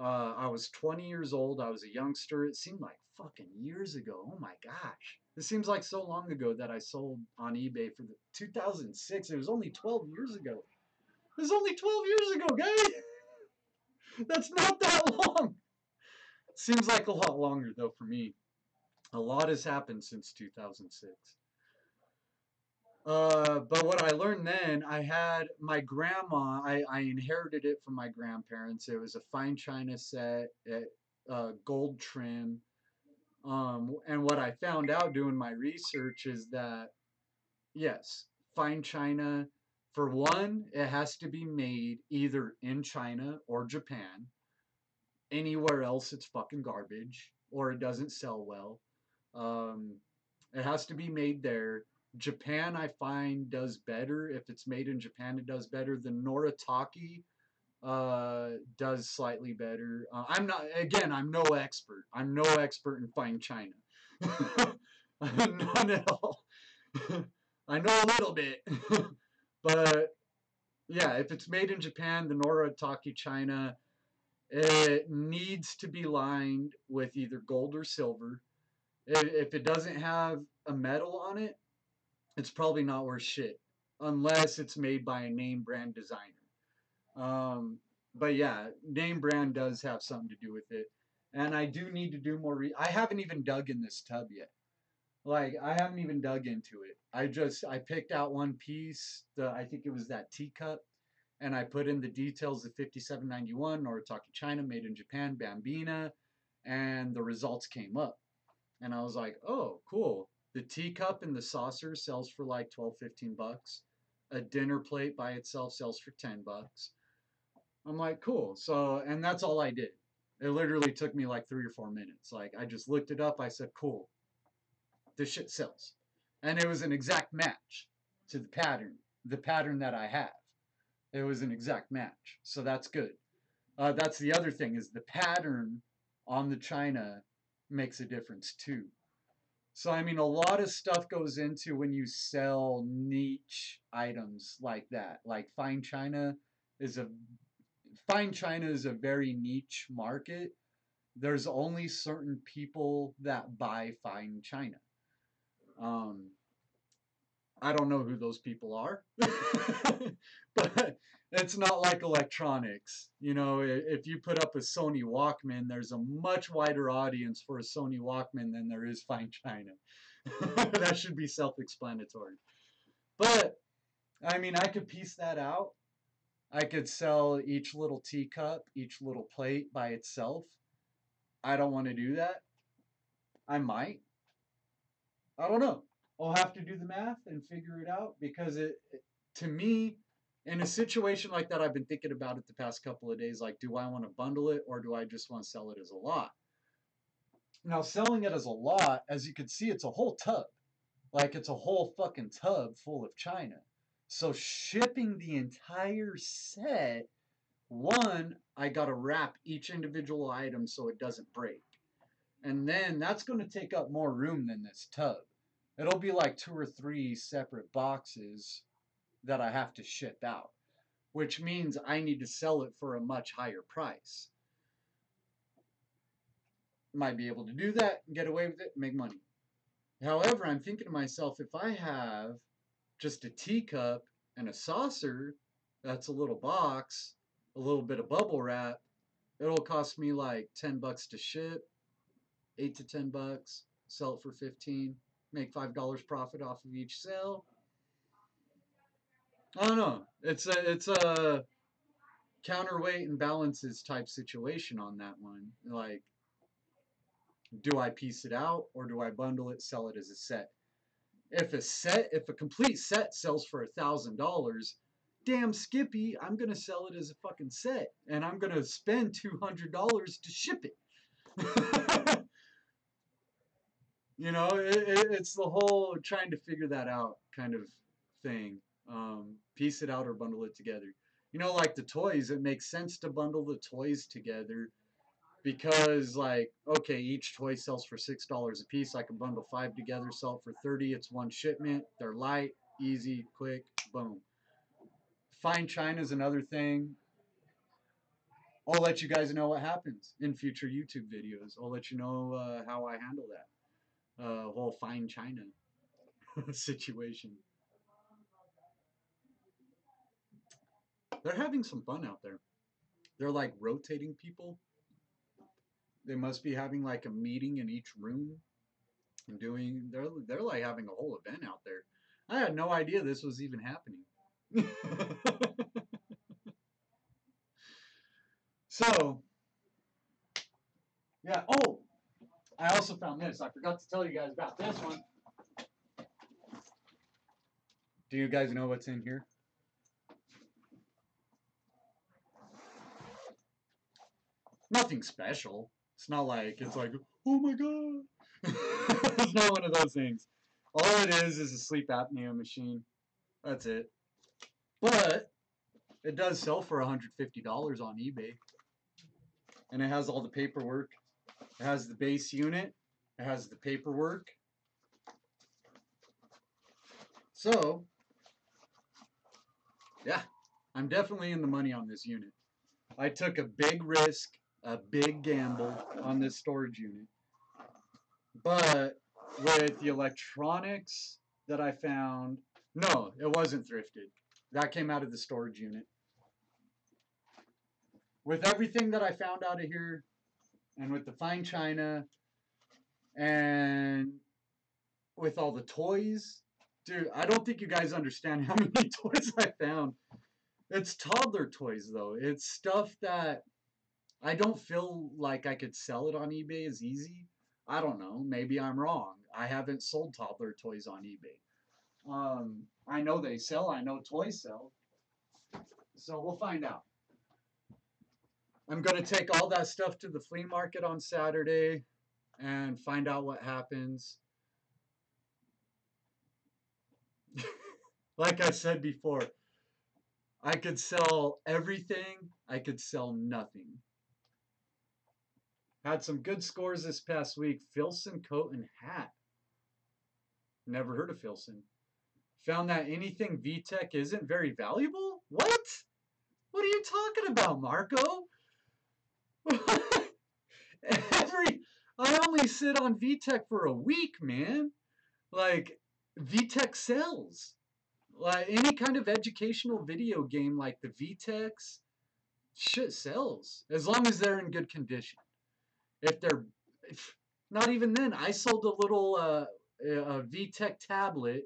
Uh, I was 20 years old. I was a youngster. It seemed like fucking years ago. Oh my gosh. It seems like so long ago that I sold on eBay for the 2006. It was only 12 years ago. It was only 12 years ago, guys. That's not that long. It seems like a lot longer though for me. A lot has happened since 2006. Uh, but what I learned then, I had my grandma. I, I inherited it from my grandparents. It was a fine china set, at, uh, gold trim. Um, and what I found out doing my research is that, yes, fine china, for one, it has to be made either in China or Japan. Anywhere else, it's fucking garbage or it doesn't sell well. Um, it has to be made there. Japan, I find, does better. If it's made in Japan, it does better. The Noritake uh, does slightly better. Uh, I'm not, again, I'm no expert. I'm no expert in fine china. None at all. I know a little bit. but yeah, if it's made in Japan, the Noritake china, it needs to be lined with either gold or silver. If it doesn't have a metal on it, it's probably not worth shit unless it's made by a name brand designer. Um, but yeah, name brand does have something to do with it. And I do need to do more. Re- I haven't even dug in this tub yet. Like I haven't even dug into it. I just I picked out one piece. The I think it was that teacup, and I put in the details of 5791 Noritake China, made in Japan, Bambina, and the results came up. And I was like, oh, cool. The teacup and the saucer sells for like 12, 15 bucks. A dinner plate by itself sells for 10 bucks. I'm like, cool. So, and that's all I did. It literally took me like three or four minutes. Like, I just looked it up. I said, cool. This shit sells. And it was an exact match to the pattern, the pattern that I have. It was an exact match. So that's good. Uh, that's the other thing is the pattern on the china makes a difference too. So I mean, a lot of stuff goes into when you sell niche items like that. Like fine china is a fine china is a very niche market. There's only certain people that buy fine china. Um, I don't know who those people are, but it's not like electronics. You know, if you put up a Sony Walkman, there's a much wider audience for a Sony Walkman than there is fine china. that should be self-explanatory. But I mean, I could piece that out. I could sell each little teacup, each little plate by itself. I don't want to do that. I might. I don't know. I'll have to do the math and figure it out because it, it to me, in a situation like that, I've been thinking about it the past couple of days. Like, do I want to bundle it or do I just want to sell it as a lot? Now, selling it as a lot, as you can see, it's a whole tub. Like, it's a whole fucking tub full of China. So, shipping the entire set, one, I got to wrap each individual item so it doesn't break. And then that's going to take up more room than this tub. It'll be like two or three separate boxes that I have to ship out, which means I need to sell it for a much higher price. Might be able to do that, and get away with it, make money. However, I'm thinking to myself, if I have just a teacup and a saucer, that's a little box, a little bit of bubble wrap, it'll cost me like 10 bucks to ship, 8 to 10 bucks, sell it for 15, make $5 profit off of each sale. I don't know. It's a it's a counterweight and balances type situation on that one. Like, do I piece it out or do I bundle it, sell it as a set? If a set, if a complete set sells for a thousand dollars, damn Skippy, I'm gonna sell it as a fucking set, and I'm gonna spend two hundred dollars to ship it. you know, it, it, it's the whole trying to figure that out kind of thing um, piece it out or bundle it together. You know, like the toys, it makes sense to bundle the toys together because, like, okay, each toy sells for six dollars a piece. I can bundle five together, sell it for thirty. It's one shipment. They're light, easy, quick, boom. Fine china is another thing. I'll let you guys know what happens in future YouTube videos. I'll let you know uh, how I handle that uh, whole fine china situation. They're having some fun out there. They're like rotating people. They must be having like a meeting in each room and doing they're they're like having a whole event out there. I had no idea this was even happening. so yeah, oh, I also found this. I forgot to tell you guys about this one. Do you guys know what's in here? nothing special. It's not like it's like, oh my god. it's not one of those things. All it is is a sleep apnea machine. That's it. But it does sell for $150 on eBay. And it has all the paperwork. It has the base unit. It has the paperwork. So, yeah, I'm definitely in the money on this unit. I took a big risk a big gamble on this storage unit. But with the electronics that I found, no, it wasn't thrifted. That came out of the storage unit. With everything that I found out of here, and with the fine china, and with all the toys, dude, I don't think you guys understand how many toys I found. It's toddler toys, though. It's stuff that I don't feel like I could sell it on eBay as easy. I don't know. Maybe I'm wrong. I haven't sold toddler toys on eBay. Um, I know they sell. I know toys sell. So we'll find out. I'm going to take all that stuff to the flea market on Saturday and find out what happens. like I said before, I could sell everything, I could sell nothing. Had some good scores this past week. Filson coat and hat. Never heard of Filson. Found that anything VTech isn't very valuable? What? What are you talking about, Marco? Every I only sit on VTech for a week, man. Like VTech sells. Like any kind of educational video game like the VTechs, shit sells as long as they're in good condition. If they're if, not even then, I sold a little uh, a VTech tablet.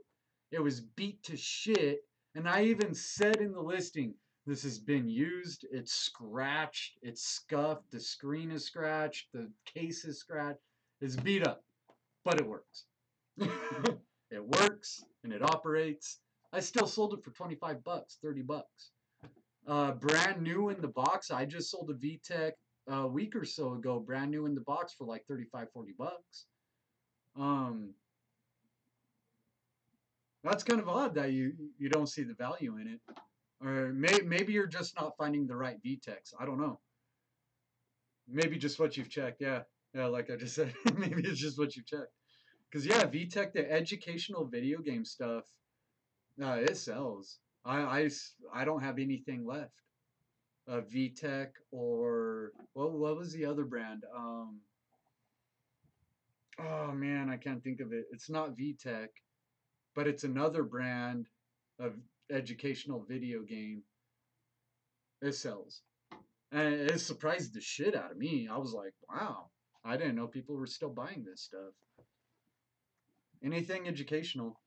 It was beat to shit, and I even said in the listing, this has been used, it's scratched, it's scuffed, the screen is scratched, the case is scratched, it's beat up, but it works. it works and it operates. I still sold it for 25 bucks, 30 bucks. Uh, brand new in the box. I just sold a VTech a week or so ago, brand new in the box for like 35, 40 bucks. Um, that's kind of odd that you you don't see the value in it, or may, maybe you're just not finding the right VTechs. I don't know. Maybe just what you've checked. Yeah, yeah. Like I just said, maybe it's just what you've checked. Because yeah, VTech, the educational video game stuff, uh, it sells. I, I, I don't have anything left. Uh, VTech or what? What was the other brand? Um, oh man, I can't think of it. It's not VTech but it's another brand of educational video game. It sells. And it surprised the shit out of me. I was like, wow, I didn't know people were still buying this stuff. Anything educational.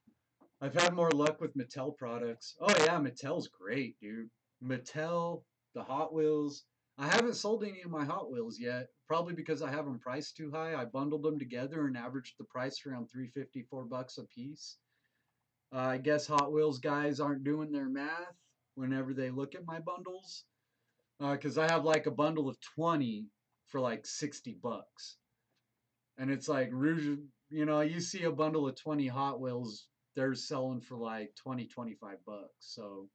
I've had more luck with Mattel products. Oh yeah, Mattel's great, dude. Mattel, the Hot Wheels. I haven't sold any of my Hot Wheels yet, probably because I have them priced too high. I bundled them together and averaged the price around 354 bucks a piece. Uh, I guess Hot Wheels guys aren't doing their math whenever they look at my bundles. Because uh, I have like a bundle of 20 for like 60 bucks. And it's like, you know, you see a bundle of 20 Hot Wheels, they're selling for like 20, 25 bucks. So,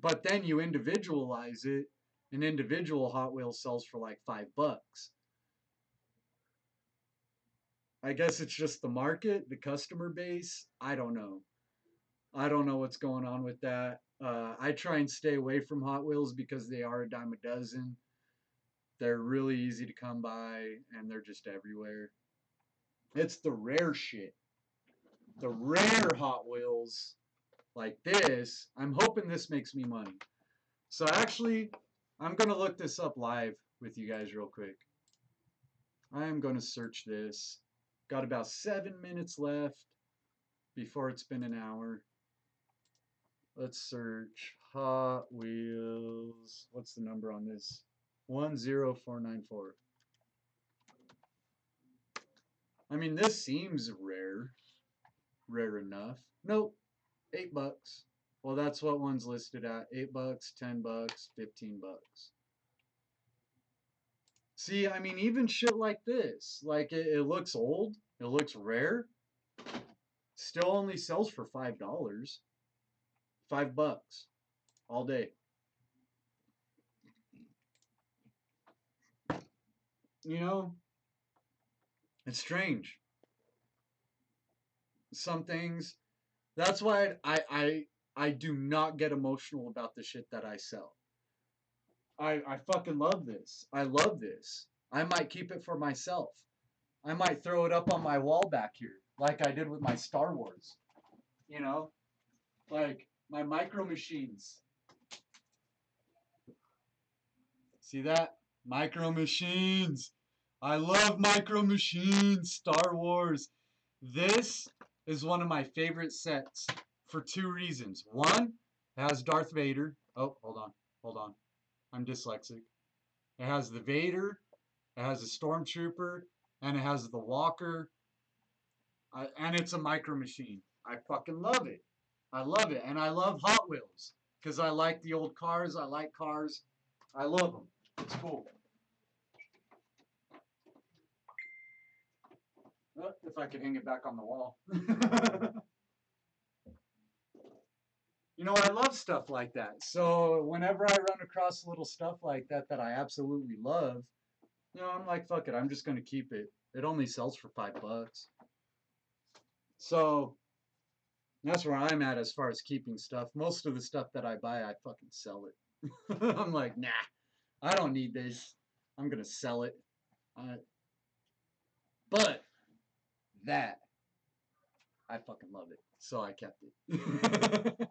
but then you individualize it, an individual Hot Wheels sells for like five bucks. I guess it's just the market, the customer base. I don't know. I don't know what's going on with that. Uh, I try and stay away from Hot Wheels because they are a dime a dozen. They're really easy to come by and they're just everywhere. It's the rare shit. The rare Hot Wheels like this. I'm hoping this makes me money. So actually, I'm going to look this up live with you guys real quick. I am going to search this. Got about seven minutes left before it's been an hour. Let's search Hot Wheels. What's the number on this? 10494. I mean, this seems rare. Rare enough. Nope. Eight bucks. Well, that's what one's listed at. Eight bucks, ten bucks, fifteen bucks. See, I mean, even shit like this. Like, it, it looks old. It looks rare. Still only sells for five dollars. Five bucks all day. You know, it's strange. Some things. That's why I I I do not get emotional about the shit that I sell. I I fucking love this. I love this. I might keep it for myself. I might throw it up on my wall back here, like I did with my Star Wars. You know, like my micro machines. See that? Micro machines. I love micro machines. Star Wars. This is one of my favorite sets for two reasons. One, it has Darth Vader. Oh, hold on. Hold on. I'm dyslexic. It has the Vader. It has a Stormtrooper. and it has the walker, and it's a micro machine. I fucking love it. I love it, and I love Hot Wheels because I like the old cars. I like cars. I love them. It's cool. If I could hang it back on the wall. you know, I love stuff like that. So whenever I run across little stuff like that that I absolutely love, you know, I'm like, fuck it, I'm just gonna keep it. It only sells for five bucks. So that's where I'm at as far as keeping stuff. Most of the stuff that I buy, I fucking sell it. I'm like, nah, I don't need this. I'm gonna sell it. But that I fucking love it, so I kept it.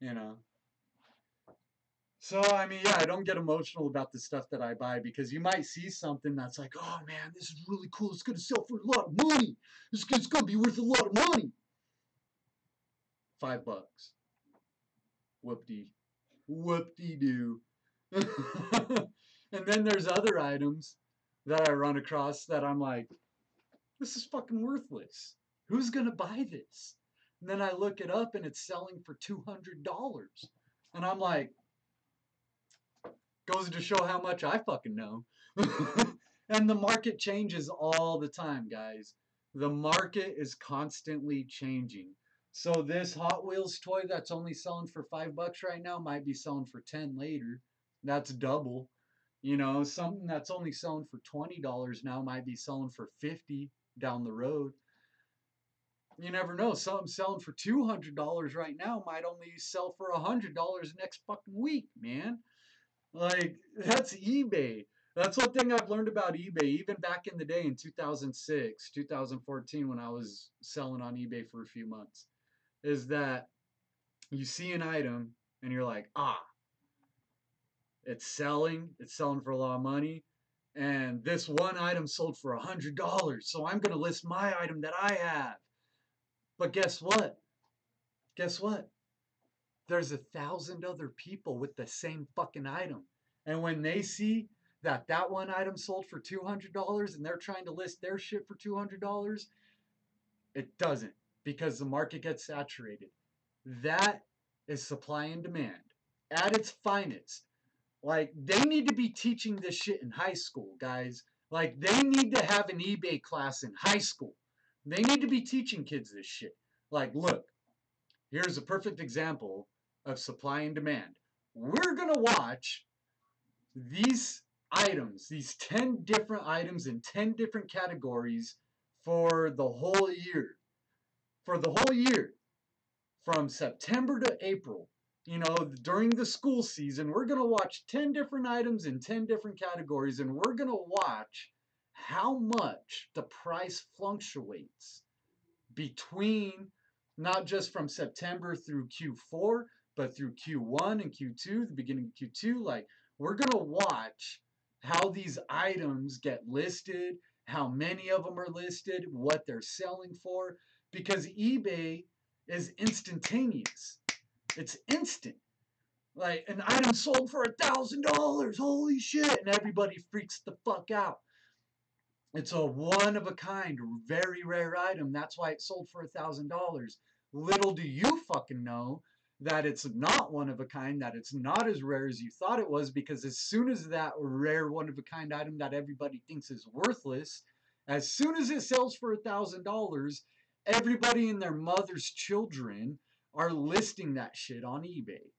you know. So I mean, yeah, I don't get emotional about the stuff that I buy because you might see something that's like, oh man, this is really cool. It's gonna sell for a lot of money. It's, it's gonna be worth a lot of money. Five bucks. Whoop-dee. Whoop-dee-doo. and then there's other items that I run across that I'm like, this is fucking worthless. Who's gonna buy this? And then I look it up and it's selling for two hundred dollars. And I'm like, goes to show how much I fucking know. and the market changes all the time, guys. The market is constantly changing. So this Hot Wheels toy that's only selling for five bucks right now might be selling for ten later. That's double. You know, something that's only selling for twenty dollars now might be selling for fifty down the road. You never know. Something selling for two hundred dollars right now might only sell for a hundred dollars next fucking week, man. Like that's eBay. That's one thing I've learned about eBay, even back in the day in 2006, 2014, when I was selling on eBay for a few months, is that you see an item and you're like, ah, it's selling, it's selling for a lot of money, and this one item sold for a hundred dollars, so I'm gonna list my item that I have. But guess what? Guess what? There's a thousand other people with the same fucking item. And when they see that that one item sold for $200 and they're trying to list their shit for $200, it doesn't because the market gets saturated. That is supply and demand at its finest. Like, they need to be teaching this shit in high school, guys. Like, they need to have an eBay class in high school. They need to be teaching kids this shit. Like, look, here's a perfect example of supply and demand. We're going to watch these items, these 10 different items in 10 different categories for the whole year. For the whole year. From September to April. You know, during the school season, we're going to watch 10 different items in 10 different categories, and we're going to watch how much the price fluctuates between not just from September through Q4, but through Q1 and Q2, the beginning of Q2. Like, we're going to watch how these items get listed, how many of them are listed, what they're selling for, because eBay is instantaneous. It's instant. Like an item sold for a thousand dollars. Holy shit. And everybody freaks the fuck out. It's a one of a kind, very rare item. That's why it sold for a thousand dollars. Little do you fucking know that it's not one of a kind, that it's not as rare as you thought it was, because as soon as that rare one of a kind item that everybody thinks is worthless, as soon as it sells for a thousand dollars, everybody and their mother's children are listing that shit on eBay.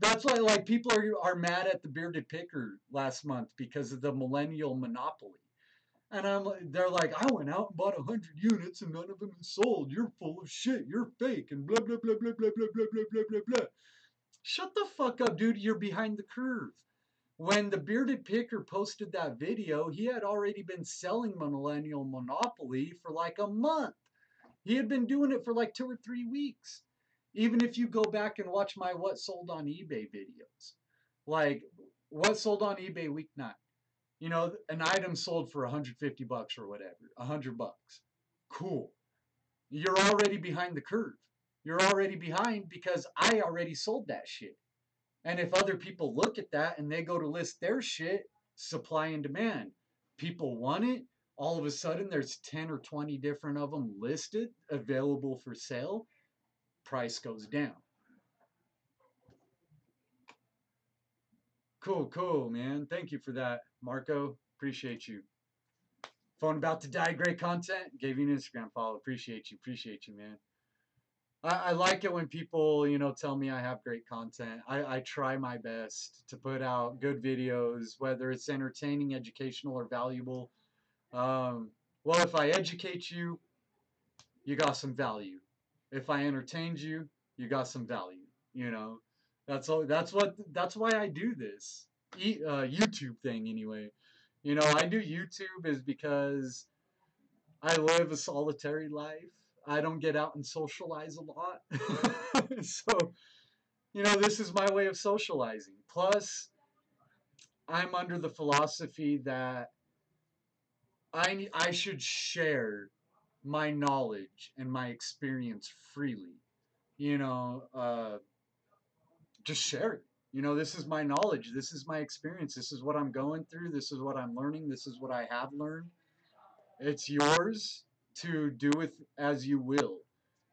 That's why like people are are mad at the bearded picker last month because of the millennial monopoly. And I'm they're like, I went out and bought hundred units and none of them sold. You're full of shit. You're fake and blah blah blah blah blah blah blah blah blah blah blah. Shut the fuck up, dude. You're behind the curve. When the bearded picker posted that video, he had already been selling Millennial Monopoly for like a month. He had been doing it for like two or three weeks. Even if you go back and watch my What Sold on eBay videos, like what sold on eBay week nine, you know, an item sold for 150 bucks or whatever, 100 bucks. Cool. You're already behind the curve. You're already behind because I already sold that shit. And if other people look at that and they go to list their shit, supply and demand. people want it, all of a sudden there's 10 or 20 different of them listed, available for sale, price goes down. Cool, cool, man. Thank you for that, Marco. Appreciate you. Phone about to die. Great content. Gave you an Instagram follow. Appreciate you. Appreciate you, man. I, I like it when people, you know, tell me I have great content. I, I try my best to put out good videos, whether it's entertaining, educational, or valuable. Um, well, if I educate you, you got some value. If I entertained you, you got some value. You know, that's all. That's what. That's why I do this e, uh, YouTube thing anyway. You know, I do YouTube is because I live a solitary life. I don't get out and socialize a lot. so, you know, this is my way of socializing. Plus, I'm under the philosophy that I I should share my knowledge and my experience freely. You know, uh, just share it. You know, this is my knowledge. This is my experience. This is what I'm going through. This is what I'm learning. This is what I have learned. It's yours to do with as you will.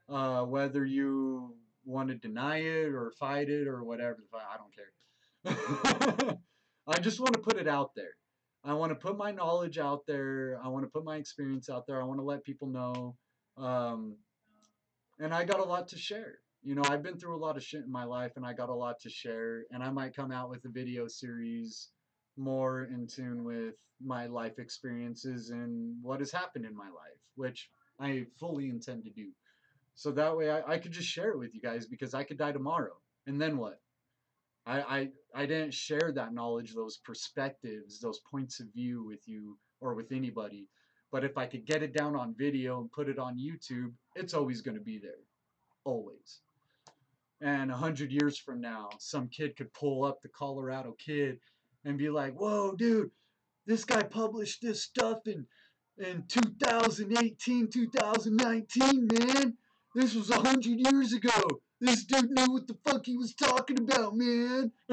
Uh, whether you want to deny it or fight it or whatever, I don't care. I just want to put it out there. I want to put my knowledge out there. I want to put my experience out there. I want to let people know. Um, and I got a lot to share. You know, I've been through a lot of shit in my life and I got a lot to share. And I might come out with a video series more in tune with my life experiences and what has happened in my life, which I fully intend to do. So that way I, I could just share it with you guys because I could die tomorrow. And then what? I, I I didn't share that knowledge, those perspectives, those points of view with you or with anybody. But if I could get it down on video and put it on YouTube, it's always going to be there. Always. And a hundred years from now, some kid could pull up the Colorado kid and be like, whoa, dude, this guy published this stuff in, in 2018, 2019, man. This was a hundred years ago. This dude knew what the fuck he was talking about, man.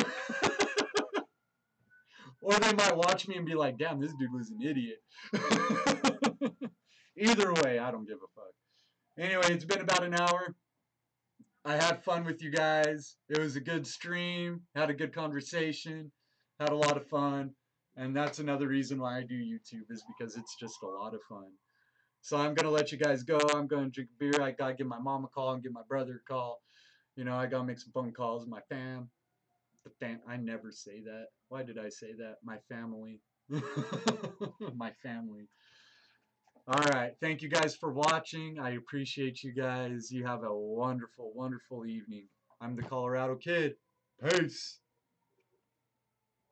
or they might watch me and be like, damn, this dude was an idiot. Either way, I don't give a fuck. Anyway, it's been about an hour. I had fun with you guys. It was a good stream. Had a good conversation. Had a lot of fun. And that's another reason why I do YouTube is because it's just a lot of fun. So I'm gonna let you guys go. I'm gonna drink beer. I gotta give my mom a call and give my brother a call. You know, I gotta make some phone calls my fam. The fam. I never say that. Why did I say that? My family. my family. All right. Thank you guys for watching. I appreciate you guys. You have a wonderful, wonderful evening. I'm the Colorado Kid. Peace.